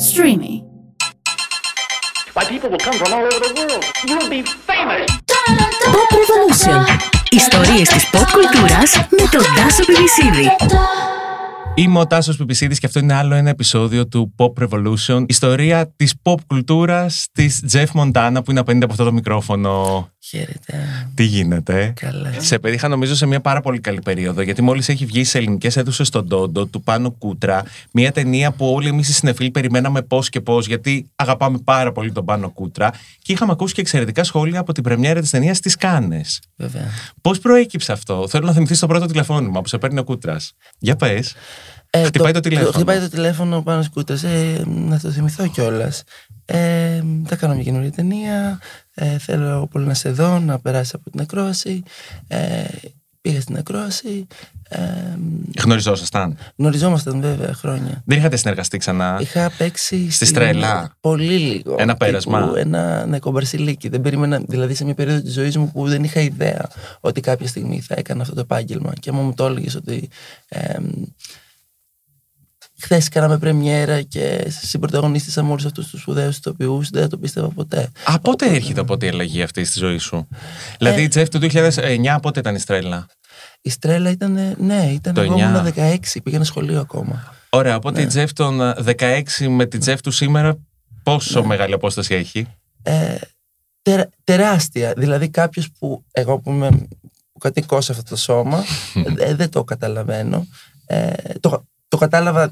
Streamy. Why, people will come from all over the world. You'll be famous. Pop Revolution. Ιστορίες της pop κουλτούρας με τον Τάσο Πιβισίδη. Είμαι ο Τάσος Πιπισίδης και αυτό είναι άλλο ένα επεισόδιο του Pop Revolution. Ιστορία της pop κουλτούρας της Jeff Montana που είναι απέναντι από αυτό το μικρόφωνο. Χαίρετε. Τι γίνεται; Καλά. Σε πετύχα νομίζω σε μια πάρα πολύ καλή περίοδο γιατί μόλις έχει βγει σε ελληνικές αίθουσες στον Τόντο του Πάνο Κούτρα μια ταινία που όλοι εμείς οι συνεφίλοι περιμέναμε πώς και πώς γιατί αγαπάμε πάρα πολύ τον Πάνο Κούτρα και είχαμε ακούσει και εξαιρετικά σχόλια από την πρεμιέρα της ταινίας στις Κάνες. Βέβαια. Πώς προέκυψε αυτό; Θέλω να θυμηθείς το πρώτο τηλεφώνημα που σε παίρνει ο Κούτρας. Για πες. Ε, Χτυπάει το τηλέφωνο. Χτυπάει το τηλέφωνο πάνω σκούτα. Ε, να το θυμηθώ κιόλας. Ε, θα κάνω μια καινούργια ταινία. Ε, θέλω πολύ να σε δω, να περάσει από την ακρόαση. Ε, πήγα στην ακρόαση. Ε, Γνωριζόσασταν. γνωριζόμασταν βέβαια χρόνια. Δεν είχατε συνεργαστεί ξανά. Είχα παίξει. Στη στην- Στρέλα. Πολύ λίγο. Ένα πέρασμα. Τύπου Ένα ναι, κομπαρσιλίκι. Δεν περίμενα, δηλαδή σε μια περίοδο της ζωής μου που δεν είχα ιδέα ότι κάποια στιγμή θα έκανα αυτό το επάγγελμα. Και άμα μου το έλεγες ότι. Ε, Χθες κάναμε πρεμιέρα και συμπροταγωνίστησα με όλου αυτούς τους σπουδαίους ηθοποιούς. Δεν θα το πίστευα ποτέ. Α, πότε έρχεται οπότε η αλλαγή αυτή στη ζωή σου; Δηλαδή, Ε, η Τζεφ του 2009 πότε ήταν η Στρέλα. Η Στρέλα ήταν. Ναι, ήταν. Το Εγώ 9. ήμουν 16, πήγαινα σχολείο ακόμα. Ωραία, οπότε Ναι. η Τζεφ των ε, 16 με τη Τζεφ του σήμερα, πόσο Ναι. μεγάλη απόσταση έχει; ε, τερ- τεράστια. Δηλαδή κάποιος που εγώ που, είμαι, που κατοικώ σε αυτό το σώμα ε, δεν το καταλαβαίνω. Ε, το, το κατάλαβα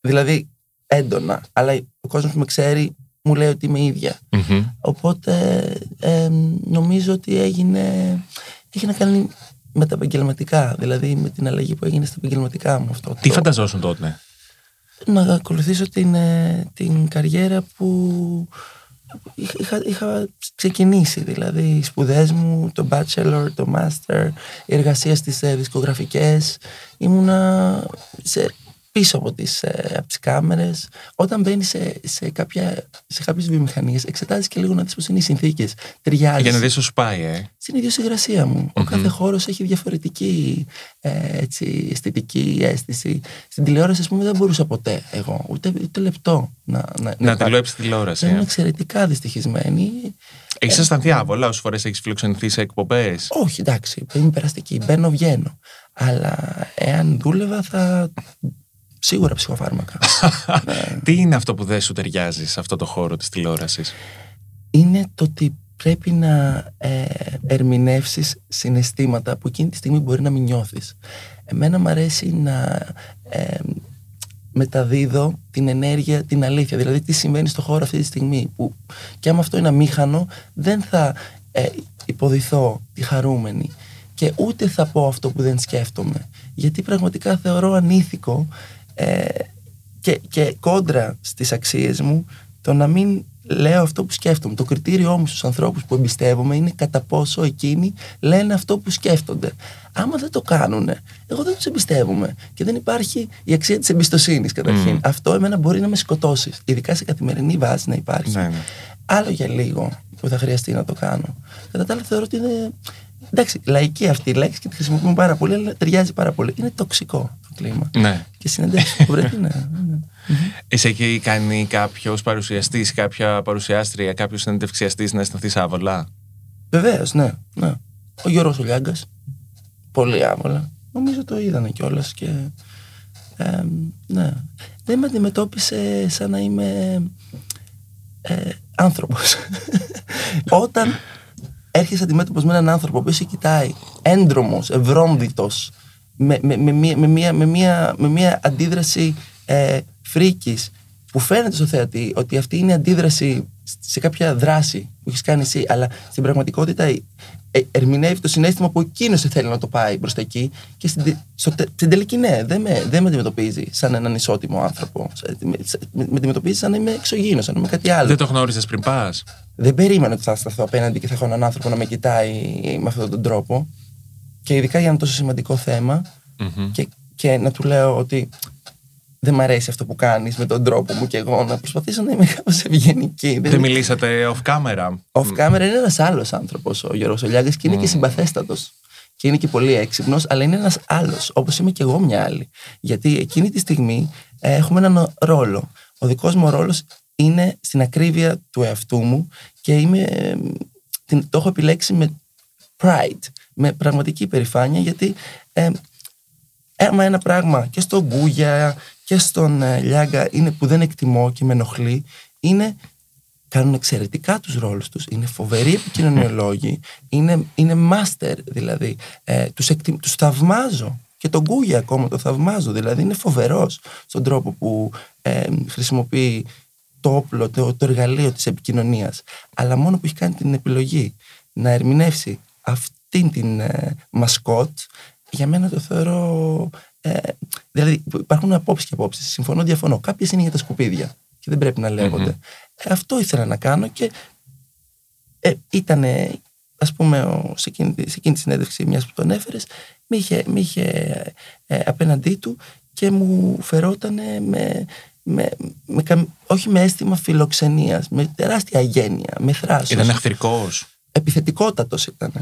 δηλαδή έντονα, αλλά ο κόσμος που με ξέρει μου λέει ότι είμαι ίδια. Μμμ. Οπότε ε, νομίζω ότι έγινε, έχει να κάνει με τα επαγγελματικά, δηλαδή με την αλλαγή που έγινε στα επαγγελματικά μου αυτό. Τι το- φανταζόσουν τότε; να ακολουθήσω την, ε, την καριέρα που είχα, είχα, είχα ξεκινήσει δηλαδή οι σπουδές μου, το bachelor, το master, η εργασία στις ε, δισκογραφικές. Ήμουνα σε, πίσω από τις, ε, από τις κάμερες όταν μπαίνει σε, σε, κάποια, σε κάποιες βιομηχανίες εξετάζεις και λίγο να δεις πώς είναι οι συνθήκες ταιριάζει Για να δεις σου σπάει, ε. στην ιδιοσυγρασία μου. Ο κάθε χώρος έχει διαφορετική ε, έτσι, αισθητική αίσθηση. Στην τηλεόραση, ας πούμε, δεν μπορούσα ποτέ εγώ, ούτε, ούτε λεπτό να, να, Να υπάρχω. τηλεόραση τηλεόραση. Είμαι ε. εξαιρετικά δυστυχισμένη. Έχεις αισθανθεί άβολα όσες φορές έχεις φιλοξενηθεί σε εκπομπές; Όχι, εντάξει, είμαι περαστική. Μπαίνω, βγαίνω. Αλλά εάν δούλευα, θα. Σίγουρα ψυχοφάρμακα. Ναι. Τι είναι αυτό που δεν σου ταιριάζει σε αυτό το χώρο της τηλεόρασης; είναι το ότι πρέπει να ε, ερμηνεύσεις συναισθήματα που εκείνη τη στιγμή μπορεί να μην νιώθεις. Εμένα μου αρέσει να ε, μεταδίδω την ενέργεια, την αλήθεια. Δηλαδή τι συμβαίνει στο χώρο αυτή τη στιγμή. Που, και άμα αυτό είναι αμήχανο, δεν θα ε, υποδηθώ τη χαρούμενη. Και ούτε θα πω αυτό που δεν σκέφτομαι. Γιατί πραγματικά θεωρώ ανήθικο ε, και, και κόντρα στις αξίες μου το να μην λέω αυτό που σκέφτομαι. Το κριτήριό μου στους ανθρώπους που εμπιστεύομαι είναι κατά πόσο εκείνοι λένε αυτό που σκέφτονται. Άμα δεν το κάνουν, εγώ δεν τους εμπιστεύομαι. Και δεν υπάρχει η αξία της εμπιστοσύνης καταρχήν. Μμμ. Αυτό εμένα μπορεί να με σκοτώσει. Ειδικά σε καθημερινή βάση να υπάρχει. Ναι, ναι. Άλλο για λίγο που θα χρειαστεί να το κάνω. Κατά τα άλλα θεωρώ ότι είναι. Εντάξει, λαϊκή αυτή η λέξη και τη χρησιμοποιούμε πάρα πολύ, αλλά ταιριάζει πάρα πολύ. Είναι τοξικό το κλίμα. ναι. Και συνεντεύξεις που βρεθεί, ναι. ναι. Εσύ έχει κάνει κάποιος παρουσιαστής, κάποια παρουσιάστρια, κάποιος συνεντευξιαστής να αισθανθεί άβολα. Βεβαίως, ναι, ναι. Ο Γιώργος ο Λιάγκας, πολύ άβολα. Νομίζω το είδανε κιόλας και. ε, ναι. Δεν με αντιμετώπισε σαν να είμαι ε, άνθρωπος. Όταν έρχεσαι αντιμέτωπος με έναν άνθρωπο που σε κοιτάει έντρομος, ευρώμδητος, με, με, με, μία, με, μία, με, μία, με μία αντίδραση ε, φρίκης που φαίνεται στο θεατή ότι αυτή είναι αντίδραση σε κάποια δράση που έχεις κάνει εσύ, αλλά στην πραγματικότητα ε, ε, ερμηνεύει το συνέστημα που εκείνος θέλει να το πάει προ τα εκεί. Και στην, τε- στο, τε- στην τελική, ναι, δεν με, δεν με αντιμετωπίζει σαν έναν ισότιμο άνθρωπο. Σε- Με, σε- με, με αντιμετωπίζει σαν να είμαι εξωγήινος, σαν να είμαι κάτι άλλο. Δεν το γνώριζε πριν πας; Δεν περίμενα ότι θα σταθώ απέναντι και θα έχω έναν άνθρωπο να με κοιτάει με αυτόν τον τρόπο. Και ειδικά για ένα τόσο σημαντικό θέμα. Και, και να του λέω ότι δεν μ' αρέσει αυτό που κάνεις με τον τρόπο μου και εγώ να προσπαθήσω να είμαι κάπως ευγενική. Δεν μιλήσατε off camera. Off camera είναι ένας άλλος άνθρωπος ο Γιώργος Ολιάγκας και είναι και συμπαθέστατος. και είναι και πολύ έξυπνος, αλλά είναι ένας άλλος, όπως είμαι και εγώ μια άλλη. Γιατί εκείνη τη στιγμή ε, έχουμε έναν ρόλο. Ο δικός μου ρόλος είναι στην ακρίβεια του εαυτού μου και είμαι, ε, την, το έχω επιλέξει με pride, με πραγματική υπερηφάνεια, γιατί ε, άμα ένα πράγμα και στον Γκούγια και στον ε, Λιάγκα είναι που δεν εκτιμώ και με ενοχλεί, είναι κάνουν εξαιρετικά τους ρόλους τους, είναι φοβεροί επικοινωνιολόγοι, είναι, είναι master δηλαδή, ε, τους, εκτι, τους θαυμάζω. Και τον Γκούγια ακόμα το θαυμάζω, δηλαδή είναι φοβερός στον τρόπο που ε, χρησιμοποιεί το όπλο, το, το εργαλείο της επικοινωνίας, αλλά μόνο που έχει κάνει την επιλογή να ερμηνεύσει αυτήν την ε, μασκότ, για μένα το θεωρώ. Ε, δηλαδή, υπάρχουν απόψεις και απόψεις. Συμφωνώ, διαφωνώ. Κάποιες είναι για τα σκουπίδια και δεν πρέπει να λεγονται Ε, αυτό ήθελα να κάνω και ε, ήταν, ας πούμε, ο, σε, εκείνη, σε εκείνη τη συνέντευξη, μιας που τον έφερες, με είχε, με είχε ε, απέναντί του και μου φερόταν με, με, με, όχι με αίσθημα φιλοξενίας, με τεράστια αγένεια, με θράσος. Ήταν εχθρικός επιθετικότατος ήταν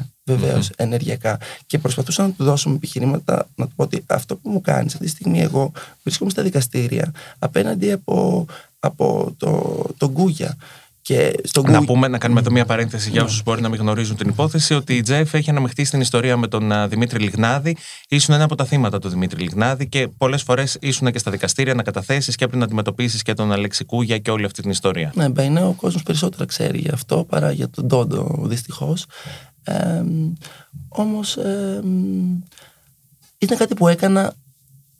ενεργειακά. Και προσπαθούσα να του δώσω με επιχειρήματα να του πω ότι αυτό που μου κάνεις αυτή τη στιγμή, εγώ βρίσκομαι στα δικαστήρια απέναντι από, από το, τον Γκούγια. Και στον να πούμε, να κάνουμε εδώ μια παρένθεση για όσους μπορεί να μην γνωρίζουν την υπόθεση, ότι η Τζεφ έχει αναμειχθεί στην ιστορία με τον Δημήτρη Λιγνάδη. Ήσουν ένα από τα θύματα του Δημήτρη Λιγνάδη και πολλές φορές ήσουν και στα δικαστήρια να καταθέσεις και έπρεπε να αντιμετωπίσεις και τον Αλέξη Κούγια και όλη αυτή την ιστορία. Ναι, μπαίνει ο κόσμος περισσότερα ξέρει γι' αυτό παρά για τον Τόντο, δυστυχώς. Ε, Όμως ε, ήταν κάτι που έκανα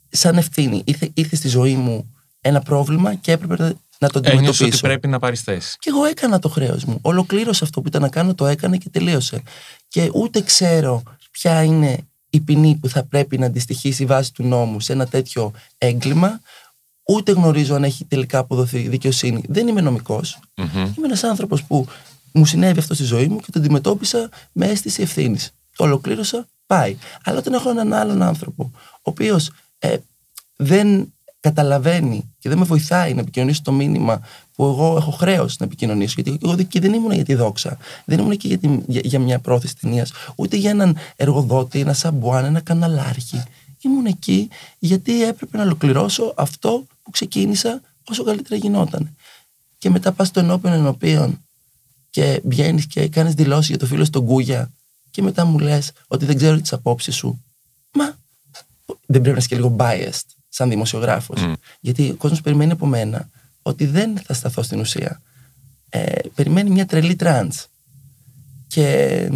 σαν ευθύνη. Ήρθε, ήρθε στη ζωή μου ένα πρόβλημα και έπρεπε να το αντιμετωπίσω. ότι πρέπει να πάρεις θέση. Και εγώ έκανα το χρέος μου. Ολοκλήρωσα αυτό που ήταν να κάνω, το έκανα και τελείωσε. Και ούτε ξέρω ποια είναι η ποινή που θα πρέπει να αντιστοιχίσει βάσει του νόμου σε ένα τέτοιο έγκλημα. Ούτε γνωρίζω αν έχει τελικά αποδοθεί δικαιοσύνη. Δεν είμαι νομικός. Mm-hmm. Είμαι ένας άνθρωπος που μου συνέβη αυτό στη ζωή μου και το αντιμετώπισα με αίσθηση ευθύνης. Το ολοκλήρωσα, πάει. Αλλά όταν έχω έναν άλλον άνθρωπο, ο οποίος ε, δεν καταλαβαίνει και δεν με βοηθάει να επικοινωνήσω το μήνυμα που εγώ έχω χρέος να επικοινωνήσω. Γιατί εγώ εκεί δεν ήμουν για τη δόξα. Δεν ήμουν εκεί για, για, για μια πρόθεση ταινίας, ούτε για έναν εργοδότη, ένα σαμπουάν, ένα καναλάρχη. Ήμουν εκεί γιατί έπρεπε να ολοκληρώσω αυτό που ξεκίνησα όσο καλύτερα γινόταν. Και μετά πας στο ενώπιον ενωπίον και βγαίνεις και κάνεις δηλώσεις για το φίλο στον Κούγια και μετά μου λες ότι δεν ξέρω τις απόψεις σου. Μα δεν πρέπει να είσαι και λίγο biased σαν δημοσιογράφος. Γιατί ο κόσμος περιμένει από μένα ότι δεν θα σταθώ στην ουσία. Ε, περιμένει μια τρελή τραντ. Και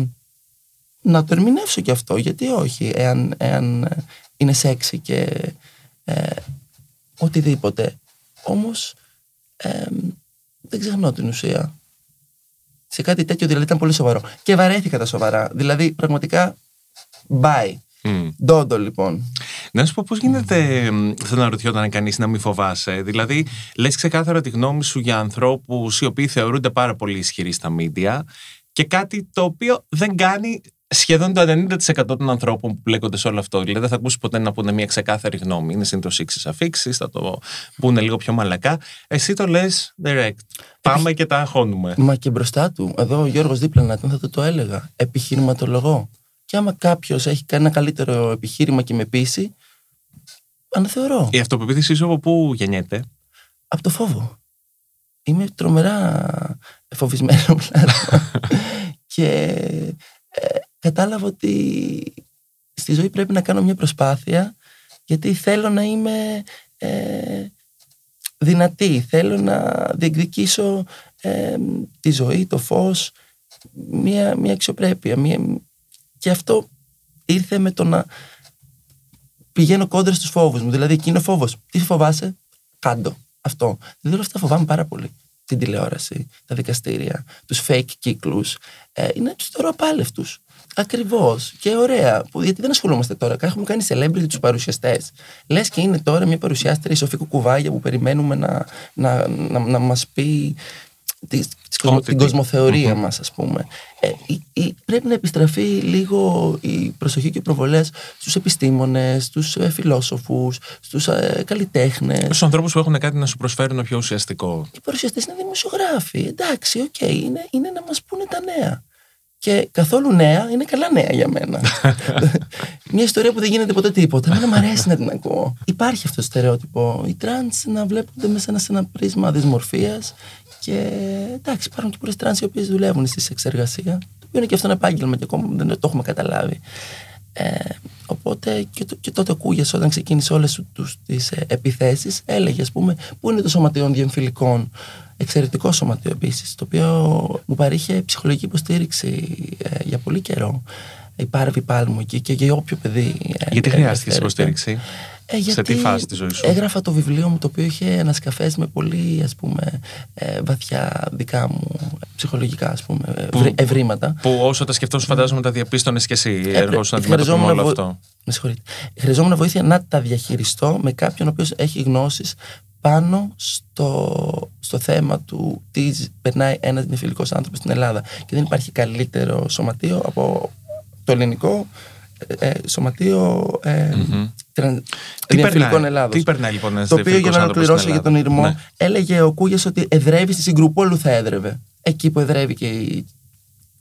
να το ερμηνεύσω και αυτό, γιατί όχι, εάν, εάν είναι σεξι και ε, οτιδήποτε. Όμως ε, δεν ξεχνώ την ουσία. Σε κάτι τέτοιο δηλαδή ήταν πολύ σοβαρό. Και βαρέθηκα τα σοβαρά. Δηλαδή πραγματικά bye. Ντόντο λοιπόν. Να σου πω πώς γίνεται, θέλω να ρωτιόταν κανείς να μην φοβάσαι; Δηλαδή, λες ξεκάθαρα τη γνώμη σου για ανθρώπους οι οποίοι θεωρούνται πάρα πολύ ισχυροί στα μίντια και κάτι το οποίο δεν κάνει σχεδόν το 90% των ανθρώπων που μπλέκονται σε όλο αυτό. Δηλαδή, δεν θα ακούσεις ποτέ να πούνε μια ξεκάθαρη γνώμη. Είναι συνήθως ήξει αφήξεις, θα το πούνε λίγο πιο μαλακά. Εσύ το λες direct. Πάμε και τα αγχώνουμε. Μα και μπροστά του, εδώ ο Γιώργος δίπλα να θα το, το έλεγα. Επιχειρηματολογό. Και άμα κάποιος έχει κάνει ένα καλύτερο επιχείρημα και με πείσει, αναθεωρώ. Η αυτοπεποίθησή σου από πού γεννιέται, Από το φόβο. Είμαι τρομερά φοβισμένος και ε, κατάλαβα ότι στη ζωή πρέπει να κάνω μια προσπάθεια γιατί θέλω να είμαι ε, δυνατή, θέλω να διεκδικήσω ε, τη ζωή, το φως, μια, μια αξιοπρέπεια, μια, και αυτό ήρθε με το να πηγαίνω κόντρα στους φόβους μου. Δηλαδή, εκείνο φόβος. Τι φοβάσαι, κάντο. Αυτό. Δηλαδή, όλα αυτά φοβάμαι πάρα πολύ. Την τηλεόραση, τα δικαστήρια, τους fake κύκλους. Ε, είναι τους θεωρώ απάλευτους. Ακριβώς και ωραία. Που, γιατί δεν ασχολούμαστε τώρα. Έχουμε κάνει celebrity τους παρουσιαστές. Λες και είναι τώρα μια παρουσιάστρια η Σοφή Κουκουβάγια που περιμένουμε να, να, να, να μας πει την κοσμοθεωρία mm-hmm. μας ας πούμε ε, πρέπει να επιστραφεί λίγο η προσοχή και οι προβολές στους επιστήμονες, στους ε, φιλόσοφους στους ε, καλλιτέχνες στους ανθρώπους που έχουν κάτι να σου προσφέρουν πιο ουσιαστικό οι παρουσιαστές είναι δημοσιογράφοι εντάξει, OK, okay, είναι, είναι να μας πούνε τα νέα Και καθόλου νέα είναι καλά νέα για μένα. Μια ιστορία που δεν γίνεται ποτέ τίποτα. Εμένα μου αρέσει να την ακούω. Υπάρχει αυτό το στερεότυπο. Οι τρανς να βλέπονται μέσα σε ένα πρίσμα δυσμορφίας. Και εντάξει, υπάρχουν και πολλές τρανς οι οποίες δουλεύουν στη σεξεργασία. Το οποίο είναι και αυτό ένα επάγγελμα και ακόμα δεν το έχουμε καταλάβει. Ε, οπότε και, το, και τότε ο Κούγιας όταν ξεκίνησε όλες του τις ε, επιθέσεις έλεγε ας πούμε πού είναι το σωματείο διεμφυλικών εξαιρετικό σωματείο επίσης το οποίο μου παρήχε ψυχολογική υποστήριξη ε, για πολύ καιρό η Πάρβη Πάλμου και, και για όποιο παιδί ε, Γιατί ε, χρειάστηκε ενδιαφέρεται. υποστήριξη; Ε, Σε τι φάση της ζωής σου; Έγραφα το βιβλίο μου το οποίο είχε ανασκαφές με πολύ ας πούμε ε, βαθιά δικά μου ψυχολογικά ας πούμε ευρύ- ευρήματα. Που όσο τα σκεφτόσουν, φαντάζομαι τα διαπίστωνες και εσύ. Εργόσουν να αντιμετωπίσουμε χρειαζόμουν όλο βο- αυτό. Με συγχωρείτε. Χρειαζόμουν βοήθεια να τα διαχειριστώ με κάποιον ο οποίος έχει γνώσεις πάνω στο, στο θέμα του τι περνάει ένας νεφιλικός άνθρωπος στην Ελλάδα. Και δεν υπάρχει καλύτερο σωματείο από το ελληνικό ε, ε, σωματείο ε, τρα- Τι διεμφυλικών περνάει, Ελλάδος. τι περνάει λοιπόν ένας Το οποίο για διεμφυλικός να άνθρωπος ολοκληρώσω στην για τον Ελλάδα; Ηρμό, Ναι. έλεγε ο Κούγιας ότι εδρεύει στη Συγκρουπόλου θα έδρευε. Εκεί που εδρεύει και η,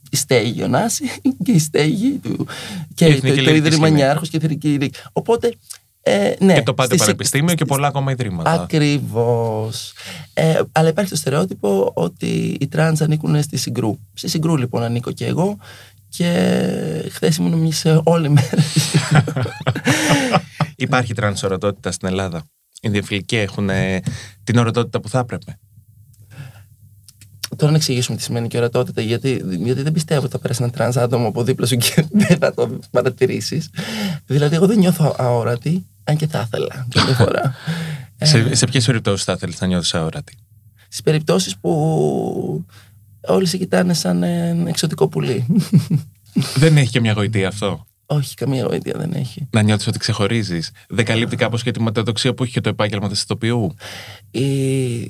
η στέγη ο Νάση και η στέγη του και Η το, Εθνική το Λυρική Ίδρυμα Σκηνή. Νιάρχος και η Εθνική Λυρική. Οπότε, ε, ναι. Και το Πάντειο στη Συ- Πανεπιστήμιο και πολλά ακόμα ιδρύματα. Ακριβώς. Ε, αλλά υπάρχει το στερεότυπο ότι οι τρανς ανήκουν στη Συγκρού. Στη Συγκρού λοιπόν ανήκω και εγώ και χθες ήμουνα όλη μέρα. στη Συγκρού. Υπάρχει τρανσορατότητα στην Ελλάδα. Οι διεμφυλικοί έχουν ε, την ορατότητα που θα έπρεπε. Τώρα να εξηγήσουμε τι σημαίνει και ορατότητα, γιατί, γιατί δεν πιστεύω ότι θα πέρασε ένα τρανς άτομο από δίπλα σου και δεν θα το παρατηρήσεις. Δηλαδή, εγώ δεν νιώθω αόρατη, αν και θα ήθελα καμιά φορά. σε σε ποιες περιπτώσεις θα ήθελες να νιώθεις αόρατη; Στις περιπτώσεις που όλοι σε κοιτάνε σαν ε, εξωτικό πουλί. Δεν έχει και μια γοητεία αυτό; Όχι, καμία γοήτεια δεν έχει. Να νιώθεις ότι ξεχωρίζεις. Δεν καλύπτει κάπως και τη ματαιοδοξία που έχει και το επάγγελμα τη ηθοποιού. Η,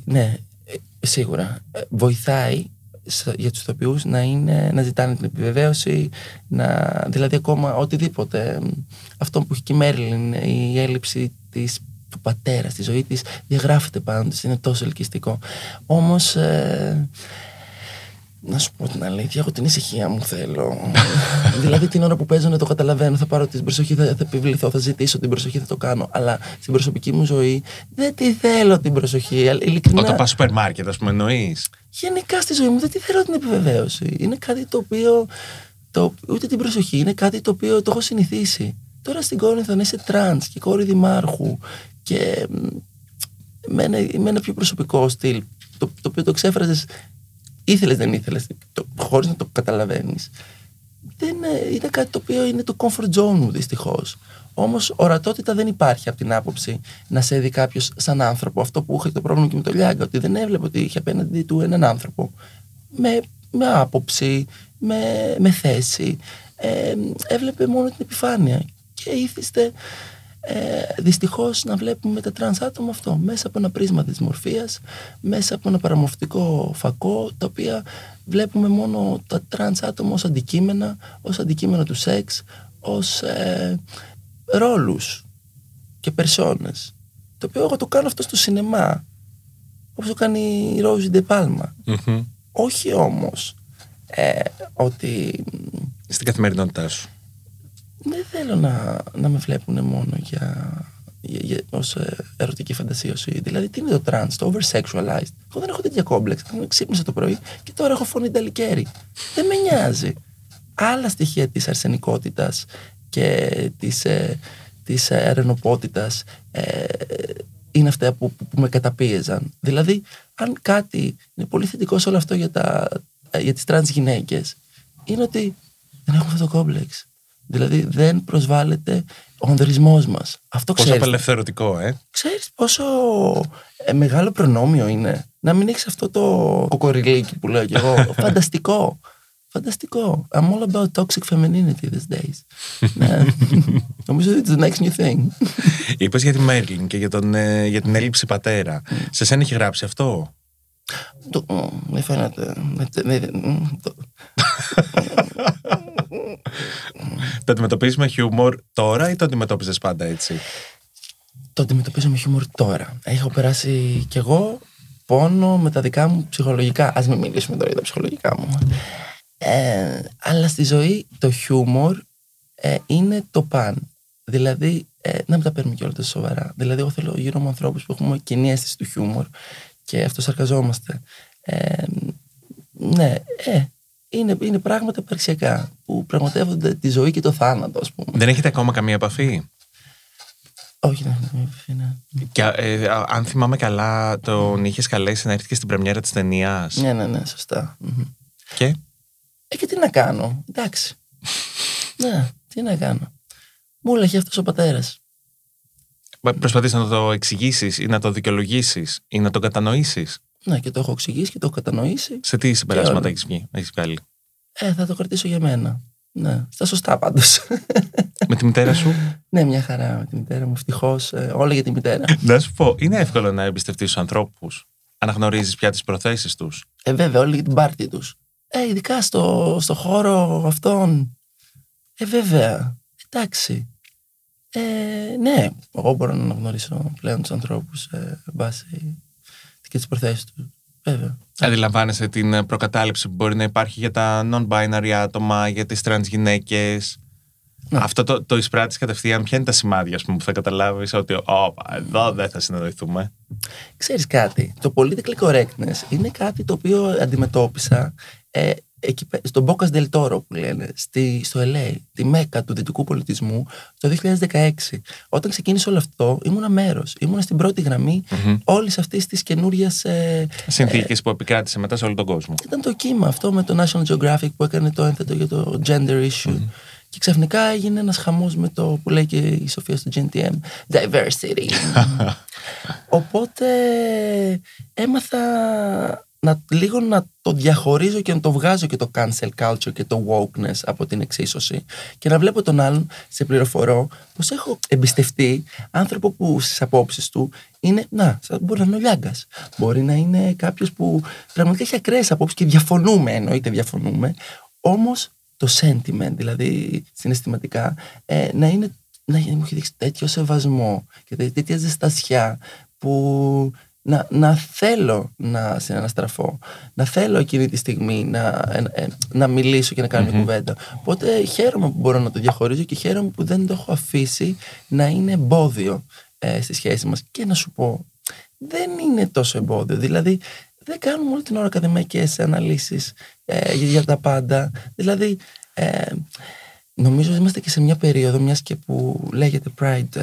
ναι, ε, σίγουρα. Ε, Βοηθάει σ- για τους ηθοποιούς να, είναι, να ζητάνε την επιβεβαίωση, να, δηλαδή ακόμα οτιδήποτε. Μ, Αυτό που έχει και η Μέρλιν, η έλλειψη της, του πατέρας στη ζωής της, διαγράφεται πάνω της, είναι τόσο ελκυστικό. Όμως, ε, να σου πω την αλήθεια, εγώ την ησυχία μου θέλω. δηλαδή την ώρα που παίζω να το καταλαβαίνω, θα πάρω την προσοχή, θα, θα επιβληθώ, θα ζητήσω την προσοχή, θα το κάνω. Αλλά στην προσωπική μου ζωή δεν τη θέλω την προσοχή. αλλά Ειλικρινά, Όταν πας σούπερ μάρκετ, ας πούμε, εννοείς; γενικά στη ζωή μου δεν τη θέλω την επιβεβαίωση. Είναι κάτι το οποίο. Το, ούτε την προσοχή, είναι κάτι το οποίο το έχω συνηθίσει. Τώρα στην Κόρινθο να είσαι τρανς και κόρη δημάρχου και μ, με ένα, με ένα πιο προσωπικό στυλ, το, το οποίο το εξέφραζες ήθελες δεν ήθελες, το, χωρίς να το καταλαβαίνεις. Δεν, ε, είναι κάτι το οποίο είναι το comfort zone μου δυστυχώς. Όμως ορατότητα δεν υπάρχει από την άποψη να σε δει κάποιος σαν άνθρωπο. Αυτό που είχε το πρόβλημα και με το Λιάγκα, ότι δεν έβλεπε ότι είχε απέναντι του έναν άνθρωπο με, με άποψη, με, με θέση. Ε, έβλεπε μόνο την επιφάνεια. Και είθισται ε, δυστυχώς να βλέπουμε τα τρανς άτομα αυτό μέσα από ένα πρίσμα δυσμορφίας μέσα από ένα παραμορφωτικό φακό τα οποία βλέπουμε μόνο τα τρανς άτομα ως αντικείμενα ως αντικείμενα του σεξ ως ε, ρόλους και περσόνες το οποίο εγώ το κάνω αυτό στο σινεμά όπως το κάνει η Ρόζι Ντεπάλμα όχι όμως ε, ότι Στην καθημερινότητά σου. Δεν θέλω να, να με βλέπουν μόνο για, για, για, ως ε, ερωτική φαντασίωση. Δηλαδή, τι είναι το trans, το over-sexualized; Εγώ δεν έχω τέτοια κόμπλεξ. Εγώ Ξύπνησα το πρωί και τώρα έχω φωνή ταλικέρι. Δεν με νοιάζει. Άλλα στοιχεία της αρσενικότητας και της, ε, της ε, αρρενωπότητας ε, είναι αυτά που, που, που με καταπίεζαν. Δηλαδή, αν κάτι είναι πολύ θετικό σε όλο αυτό για, τα, ε, για τις τρανς γυναίκες, είναι ότι δεν έχουμε αυτό το κόμπλεξ. Δηλαδή δεν προσβάλλεται ο ανδρισμός μας. Αυτό Πόσο ξέρεις. απελευθερωτικό, ε. Ξέρεις πόσο ε, μεγάλο προνόμιο είναι να μην έχεις αυτό το κοκοριλίκι που λέω κι εγώ. Φανταστικό. Φανταστικό. I'm all about toxic femininity these days. ναι. Νομίζω ότι it's the next new thing. Είπες για τη Μέρλιν και για, τον, ε, για την έλλειψη πατέρα. Σε σένα έχει γράψει αυτό; Το- μ, Δεν φαίνεται. Δεν- δεν- μ, το- Το αντιμετωπίζεις με χιούμορ τώρα ή το αντιμετώπιζες πάντα έτσι; το αντιμετωπίζω με χιούμορ τώρα. Έχω περάσει κι εγώ πόνο με τα δικά μου ψυχολογικά. Α μην μιλήσουμε τώρα για τα ψυχολογικά μου. Ε, αλλά στη ζωή το χιούμορ ε, είναι το παν. Δηλαδή, ε, να μην τα παίρνουμε και όλα τόσο σοβαρά. Δηλαδή, εγώ θέλω γύρω μου ανθρώπους που έχουμε κοινή αίσθηση του χιούμορ και αυτό σαρκαζόμαστε. Ε, ναι, ε, είναι, είναι πράγματα υπαρξιακά που πραγματεύονται τη ζωή και το θάνατο, ας πούμε. Δεν έχετε ακόμα καμία επαφή; Όχι, ναι, ναι, ναι, ναι. Και, ε, α, αν θυμάμαι καλά, τον είχες καλέσει να έρθει και στην πρεμιέρα της ταινίας. Ναι, ναι, ναι, σωστά. Μμμ. Και; Ε, και τι να κάνω, εντάξει. ναι, τι να κάνω. Μου έλεγε αυτός ο πατέρας. Προσπαθείς να το εξηγήσεις ή να το δικαιολογήσεις ή να το κατανοήσεις; Ναι, και το έχω εξηγήσει και το έχω κατανοήσει. Σε τι συμπεράσματα όλα. έχεις βγει, έχεις βγάλει; Ε, θα το κρατήσω για μένα. Ναι, στα σωστά πάντως. Με τη μητέρα σου; ναι, μια χαρά με τη μητέρα μου. Ευτυχώς. όλα για τη μητέρα. να σου πω, είναι εύκολο να εμπιστευτείς του ανθρώπους. Αναγνωρίζεις πια τις προθέσεις τους. Ε, βέβαια, όλοι για την πάρτι τους. Ε, ειδικά στο, στο χώρο αυτόν. Ε, βέβαια. Εντάξει. Ε, ναι, εγώ μπορώ να αναγνωρίσω πλέον τους ανθρώπους ε, βάσει και τις προθέσεις του. Βέβαια. Αντιλαμβάνεσαι την ε, προκατάληψη που μπορεί να υπάρχει για τα non-binary άτομα, για τις trans γυναίκες. Ναι. Αυτό το, το εισπράττεις κατευθείαν. Ποια είναι τα σημάδια ας πούμε, που θα καταλάβεις ότι «Ωπα, εδώ δεν θα συνεννοηθούμε. Ξέρεις κάτι, το political correctness είναι κάτι το οποίο αντιμετώπισα ε, εκεί, πέ- στον Bocas del Toro που λένε, στη, στο LA, τη μέκα του δυτικού πολιτισμού, το 2016. Όταν ξεκίνησε όλο αυτό, ήμουνα μέρος, ήμουνα στην πρώτη γραμμή όλης αυτής της καινούριας... Ε, Συνθήκε που επικράτησε μετά σε όλο τον κόσμο. ήταν το κύμα αυτό με το National Geographic που έκανε το ένθετο για το gender issue. Και ξαφνικά έγινε ένας χαμός με το που λέει και η Σοφία στο GNTM, diversity. Οπότε έμαθα να, λίγο να το διαχωρίζω και να το βγάζω και το cancel culture και το wokeness από την εξίσωση και να βλέπω τον άλλον σε πληροφορώ πως έχω εμπιστευτεί άνθρωπο που στις απόψεις του είναι, να, σαν- μπορεί να είναι ο Λιάγκας, μπορεί να είναι κάποιος που πραγματικά έχει ακραίες απόψεις και διαφωνούμε, εννοείται διαφωνούμε, όμως το sentiment, δηλαδή συναισθηματικά, ε, να είναι να μου έχει δείξει τέτοιο σεβασμό και τέ- τέτοια ζεστασιά που να, να θέλω να συναναστραφώ, να θέλω εκείνη τη στιγμή να, ε, ε, να μιλήσω και να κάνω μια κουβέντα. Οπότε χαίρομαι που μπορώ να το διαχωρίζω και χαίρομαι που δεν το έχω αφήσει να είναι εμπόδιο ε, στη σχέση μας. Και να σου πω, δεν είναι τόσο εμπόδιο. Δηλαδή, δεν κάνουμε όλη την ώρα ακαδημαϊκές αναλύσεις ε, για, για τα πάντα. Δηλαδή, ε, νομίζω ότι είμαστε και σε μια περίοδο, μιας και που λέγεται Pride.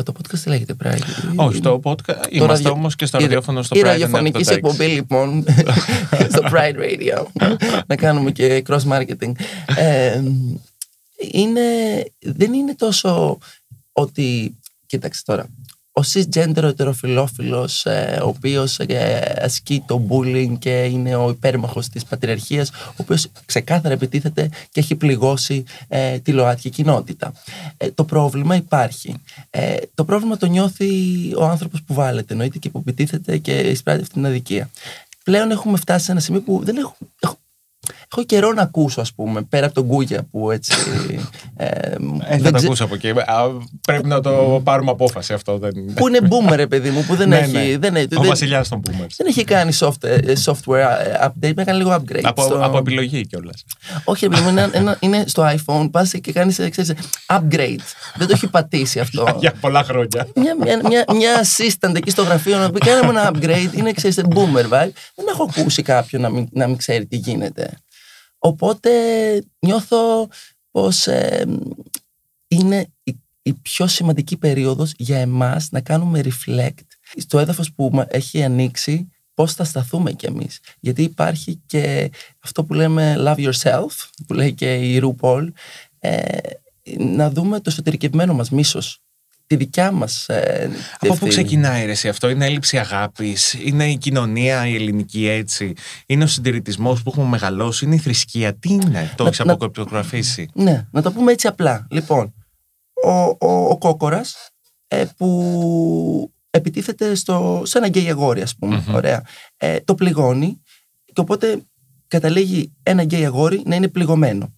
Ε, το podcast λέγεται Pride; Όχι, το podcast. Είμαστε ραδιο- όμως και στο η- ραδιόφωνο στο Η Pride and ραδιοφωνική After Takes. εκπομπή, λοιπόν, στο Pride Radio. να κάνουμε και cross marketing. Ε, είναι, δεν είναι τόσο ότι. Κοίταξε τώρα. Ο cisgender ετεροφιλόφιλος ε, ο οποίος ε, ασκεί το bullying και είναι ο υπέρμαχος της πατριαρχίας ο οποίος ξεκάθαρα επιτίθεται και έχει πληγώσει ε, τη ΛΟΑΤΚΙ κοινότητα. Ε, το πρόβλημα υπάρχει. Ε, το πρόβλημα το νιώθει ο άνθρωπος που βάλετε εννοείται και που επιτίθεται και εισπράττει αυτή την αδικία. Πλέον έχουμε φτάσει σε ένα σημείο που δεν έχω, έχω, έχω καιρό να ακούσω ας πούμε πέρα από τον Γκούγια που έτσι ε, Ε, δεν θα το ξε- ακούσω από εκεί. Α, Πρέπει να το πάρουμε απόφαση αυτό. Δεν... που είναι boomer, ρε παιδί μου, που δεν Ναι, έχει. ναι. Δεν, έχει- Ο δεν, βασιλιάς των boomers. δεν έχει κάνει soft, ε, software ε, update, έκανε λίγο upgrade. Από, στο- από επιλογή κιόλας. Όχι, ρε παιδί μου, είναι, ένα- είναι στο iPhone, πας και κάνεις upgrade. δεν το έχει πατήσει αυτό. Για πολλά χρόνια. μια, μια, μια, μια assistant εκεί στο γραφείο να πει κάναμε ένα upgrade, είναι ξέρεις, boomer vibe. Δεν έχω ακούσει κάποιον να μην, να μην ξέρει τι γίνεται. Οπότε νιώθω πως ε, είναι η, η πιο σημαντική περίοδος για εμάς να κάνουμε reflect στο έδαφος που μα- έχει ανοίξει πώς θα σταθούμε κι εμείς. Γιατί υπάρχει και αυτό που λέμε love yourself, που λέει και η RuPaul, ε, να δούμε το εσωτερικευμένο μας μίσος, τη δικιά μας ε, Από πού ευθύνη. ξεκινάει ρε, εσύ αυτό, είναι έλλειψη αγάπης, είναι η κοινωνία η ελληνική έτσι, είναι ο συντηρητισμός που έχουμε μεγαλώσει, είναι η θρησκεία; Τι είναι, το Να- έχεις να- αποκρυπτογραφήσει. Ναι, να το πούμε έτσι απλά. Λοιπόν, ο, ο, ο κόκορας ε, που επιτίθεται στο, σε ένα γκέι αγόρι, ας πούμε. Ωραία. Ε, το πληγώνει και οπότε καταλήγει ένα γκέι αγόρι να είναι πληγωμένο.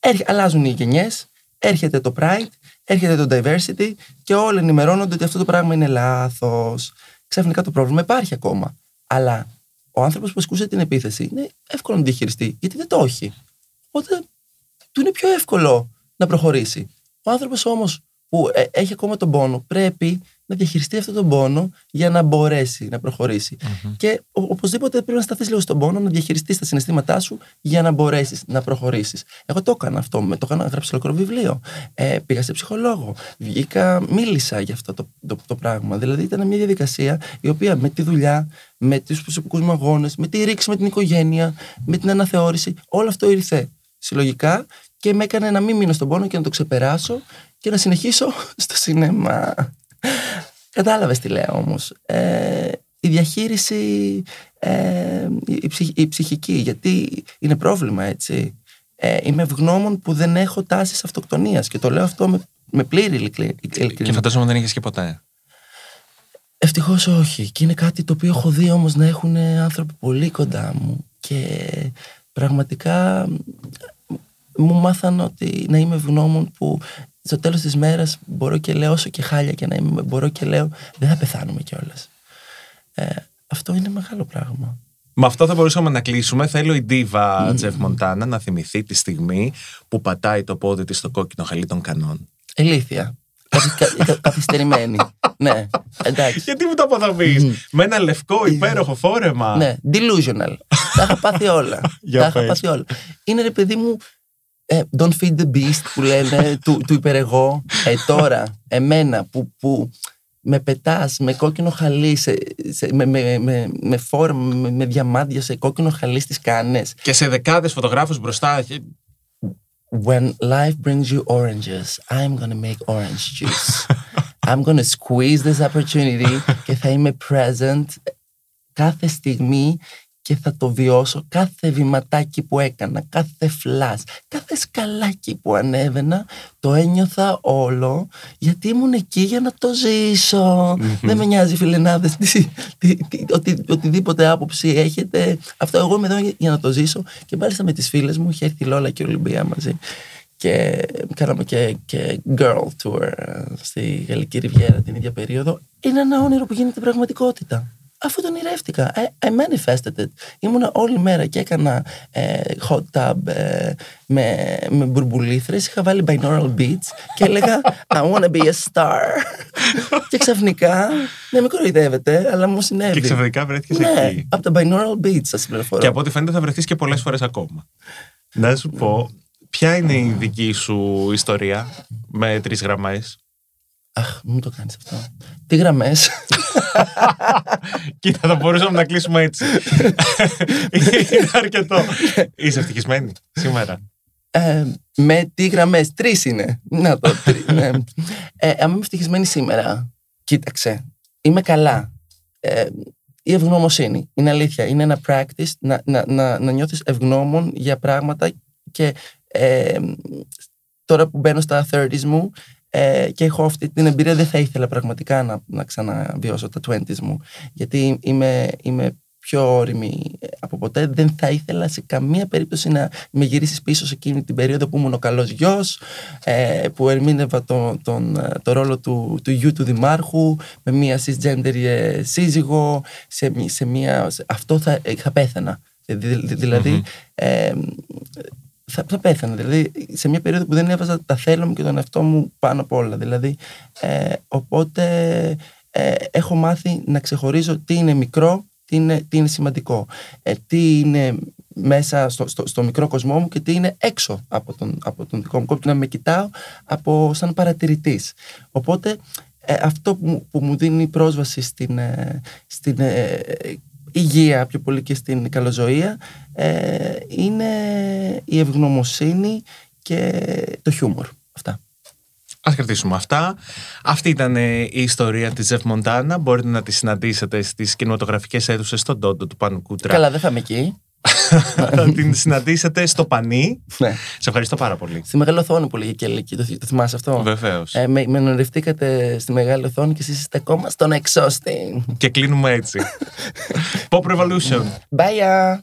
Έρχε, αλλάζουν οι γενιές, έρχεται το pride, έρχεται το diversity και όλοι ενημερώνονται ότι αυτό το πράγμα είναι λάθος. Ξαφνικά το πρόβλημα υπάρχει ακόμα. Αλλά ο άνθρωπος που ασκούσε την επίθεση είναι εύκολο να τη διαχειριστεί, γιατί δεν το έχει. Οπότε του είναι πιο εύκολο να προχωρήσει. Ο άνθρωπος όμως που ε, έχει ακόμα τον πόνο πρέπει να διαχειριστεί αυτόν τον πόνο για να μπορέσει να προχωρήσει. Και ο- οπωσδήποτε πρέπει να σταθείς λίγο στον πόνο, να διαχειριστείς τα συναισθήματά σου για να μπορέσεις να προχωρήσεις. Εγώ το έκανα αυτό. Με, το έκανα, γράψα ολόκληρο βιβλίο. Ε, πήγα σε ψυχολόγο. Βγήκα, μίλησα για αυτό το, το, το πράγμα. Δηλαδή ήταν μια διαδικασία η οποία με τη δουλειά, με τους προσωπικούς μου αγώνες, με τη ρήξη με την οικογένεια, με την αναθεώρηση, όλο αυτό ήρθε συλλογικά και με έκανε να μην μείνω στον πόνο και να το ξεπεράσω και να συνεχίσω στο σινεμά. Κατάλαβες τι λέω όμως. Ε, η διαχείριση, ε, η, ψυχ- η ψυχική, γιατί είναι πρόβλημα έτσι. Ε, είμαι ευγνώμων που δεν έχω τάσεις αυτοκτονίας και το λέω αυτό με, με πλήρη ειλικρι- Και ειλικρίνεια. φαντάζομαι δεν είχες και ποτέ. Ευτυχώς όχι. Και είναι κάτι το οποίο έχω δει όμως να έχουν άνθρωποι πολύ κοντά μου. Και πραγματικά μου μάθαν ότι να είμαι ευγνώμων που στο τέλος της μέρας μπορώ και λέω όσο και χάλια και να είμαι, μπορώ και λέω δεν θα πεθάνουμε κιόλας. Ε, αυτό είναι μεγάλο πράγμα. Με αυτό θα μπορούσαμε να κλείσουμε. Θέλω η Ντίβα Τζεφ Μοντάνα να θυμηθεί τη στιγμή που πατάει το πόδι της στο κόκκινο χαλί των κανόν. Ηλίθεια. Καθυ- κα- κα- Καθυστερημένη. ναι, εντάξει. Γιατί μου το αποδομείς Με ένα λευκό υπέροχο φόρεμα. Ναι, delusional. Τα είχα πάθει όλα. Για Τα είχα πες. πάθει όλα. Είναι ρε παιδί μου, ε, don't feed the beast που λένε του, του υπερεγώ. Ε, τώρα, εμένα που, που με πετάς με κόκκινο χαλί, σε, σε- με, με, με, με φόρμα, με, με διαμάντια σε κόκκινο χαλί στις κάνες. Και σε δεκάδες φωτογράφους μπροστά. When life brings you oranges, I'm gonna make orange juice. I'm gonna squeeze this opportunity και θα είμαι present κάθε στιγμή και θα το βιώσω κάθε βηματάκι που έκανα, κάθε φλάς, κάθε σκαλάκι που ανέβαινα, το ένιωθα όλο γιατί ήμουν εκεί για να το ζησω Δεν με νοιάζει φιλενάδες, τι, τι, τι, οτι, οτιδήποτε άποψη έχετε. Αυτό εγώ είμαι εδώ για, για να το ζήσω και μάλιστα με τις φίλες μου, είχε έρθει η Λόλα και η Ολυμπία μαζί και κάναμε και, και girl tour ε, στη Γαλλική Ριβιέρα την ίδια περίοδο. Είναι ένα όνειρο που γίνεται πραγματικότητα. Αφού τον ονειρεύτηκα. I, I manifested it. Ήμουνα όλη μέρα και έκανα ε, hot tub ε, με, με μπουρμπουλήθρες. Είχα βάλει binaural beats και έλεγα I wanna be a star. και ξαφνικά, ναι, με κοροϊδεύετε, αλλά μου συνέβη. Και ξαφνικά βρέθηκες ναι, εκεί. από τα binaural beats σας πληροφορώ. Και από ό,τι φαίνεται θα βρεθείς και πολλές φορές ακόμα. Να σου πω, ποια είναι η δική σου ιστορία με τρεις γραμμές; Αχ, μην μου το κάνεις αυτό. Τι γραμμές; Κοίτα, θα μπορούσαμε να κλείσουμε έτσι. είναι αρκετό. Είσαι ευτυχισμένη σήμερα; Ε, με τι γραμμές, τρεις είναι. Να το, τρει, ναι. ε, αν είμαι ευτυχισμένη σήμερα, κοίταξε, είμαι καλά. Ε, η ευγνωμοσύνη είναι αλήθεια. Είναι ένα practice να, να, να, να νιώθεις ευγνώμων για πράγματα και ε, τώρα που μπαίνω στα 30s μου ε, και έχω αυτή την εμπειρία δεν θα ήθελα πραγματικά να, να ξαναβιώσω τα 20s μου γιατί είμαι, είμαι πιο όρημη από ποτέ. Δεν θα ήθελα σε καμία περίπτωση να με γυρίσεις πίσω σε εκείνη την περίοδο που ήμουν ο καλός γιος, ε, που ερμήνευα τον, τον, ε, το ρόλο του, του γιου του Δημάρχου, με μία cisgender ε, σύζυγο. Σε, μη- σε μία, σε- αυτό θα, ε, θα πέθαινα. Ε, δη- δη- δηλαδή, ε, θα, θα πέθανα. Δηλαδή, σε μια περίοδο που δεν έβαζα τα θέλω μου και τον εαυτό μου πάνω απ' όλα. Δηλαδή, ε, οπότε ε, έχω μάθει να ξεχωρίζω τι είναι μικρό, τι είναι, τι είναι σημαντικό. Ε, τι είναι μέσα στο, στο, στο μικρό κοσμό μου και τι είναι έξω από τον, από τον δικό μου κόσμο. Να με κοιτάω από, σαν παρατηρητής. Οπότε ε, αυτό που, μου- που μου δίνει πρόσβαση στην, ε, στην ε, υγεία πιο πολύ και στην καλοζωία ε, είναι η ευγνωμοσύνη και το χιούμορ. Αυτά. Ας κρατήσουμε αυτά. Αυτή ήταν ε, η ιστορία της Ζεφ Μοντάνα. Μπορείτε να τη συναντήσετε στις κινηματογραφικές αίθουσες στον Τόντο του Πάνου Κούτρα. Καλά, δεν θα είμαι εκεί. Θα την συναντήσετε στο Πανί. ναι. Σε ευχαριστώ πάρα πολύ. Στη μεγάλη οθόνη που λέγε και εκεί, το, το θυμάσαι αυτό; Βεβαίως. Ε, με, με γνωριστήκατε στη μεγάλη οθόνη και εσείς είστε ακόμα στον εξώστη. Και κλείνουμε έτσι. Pop Revolution. Bye!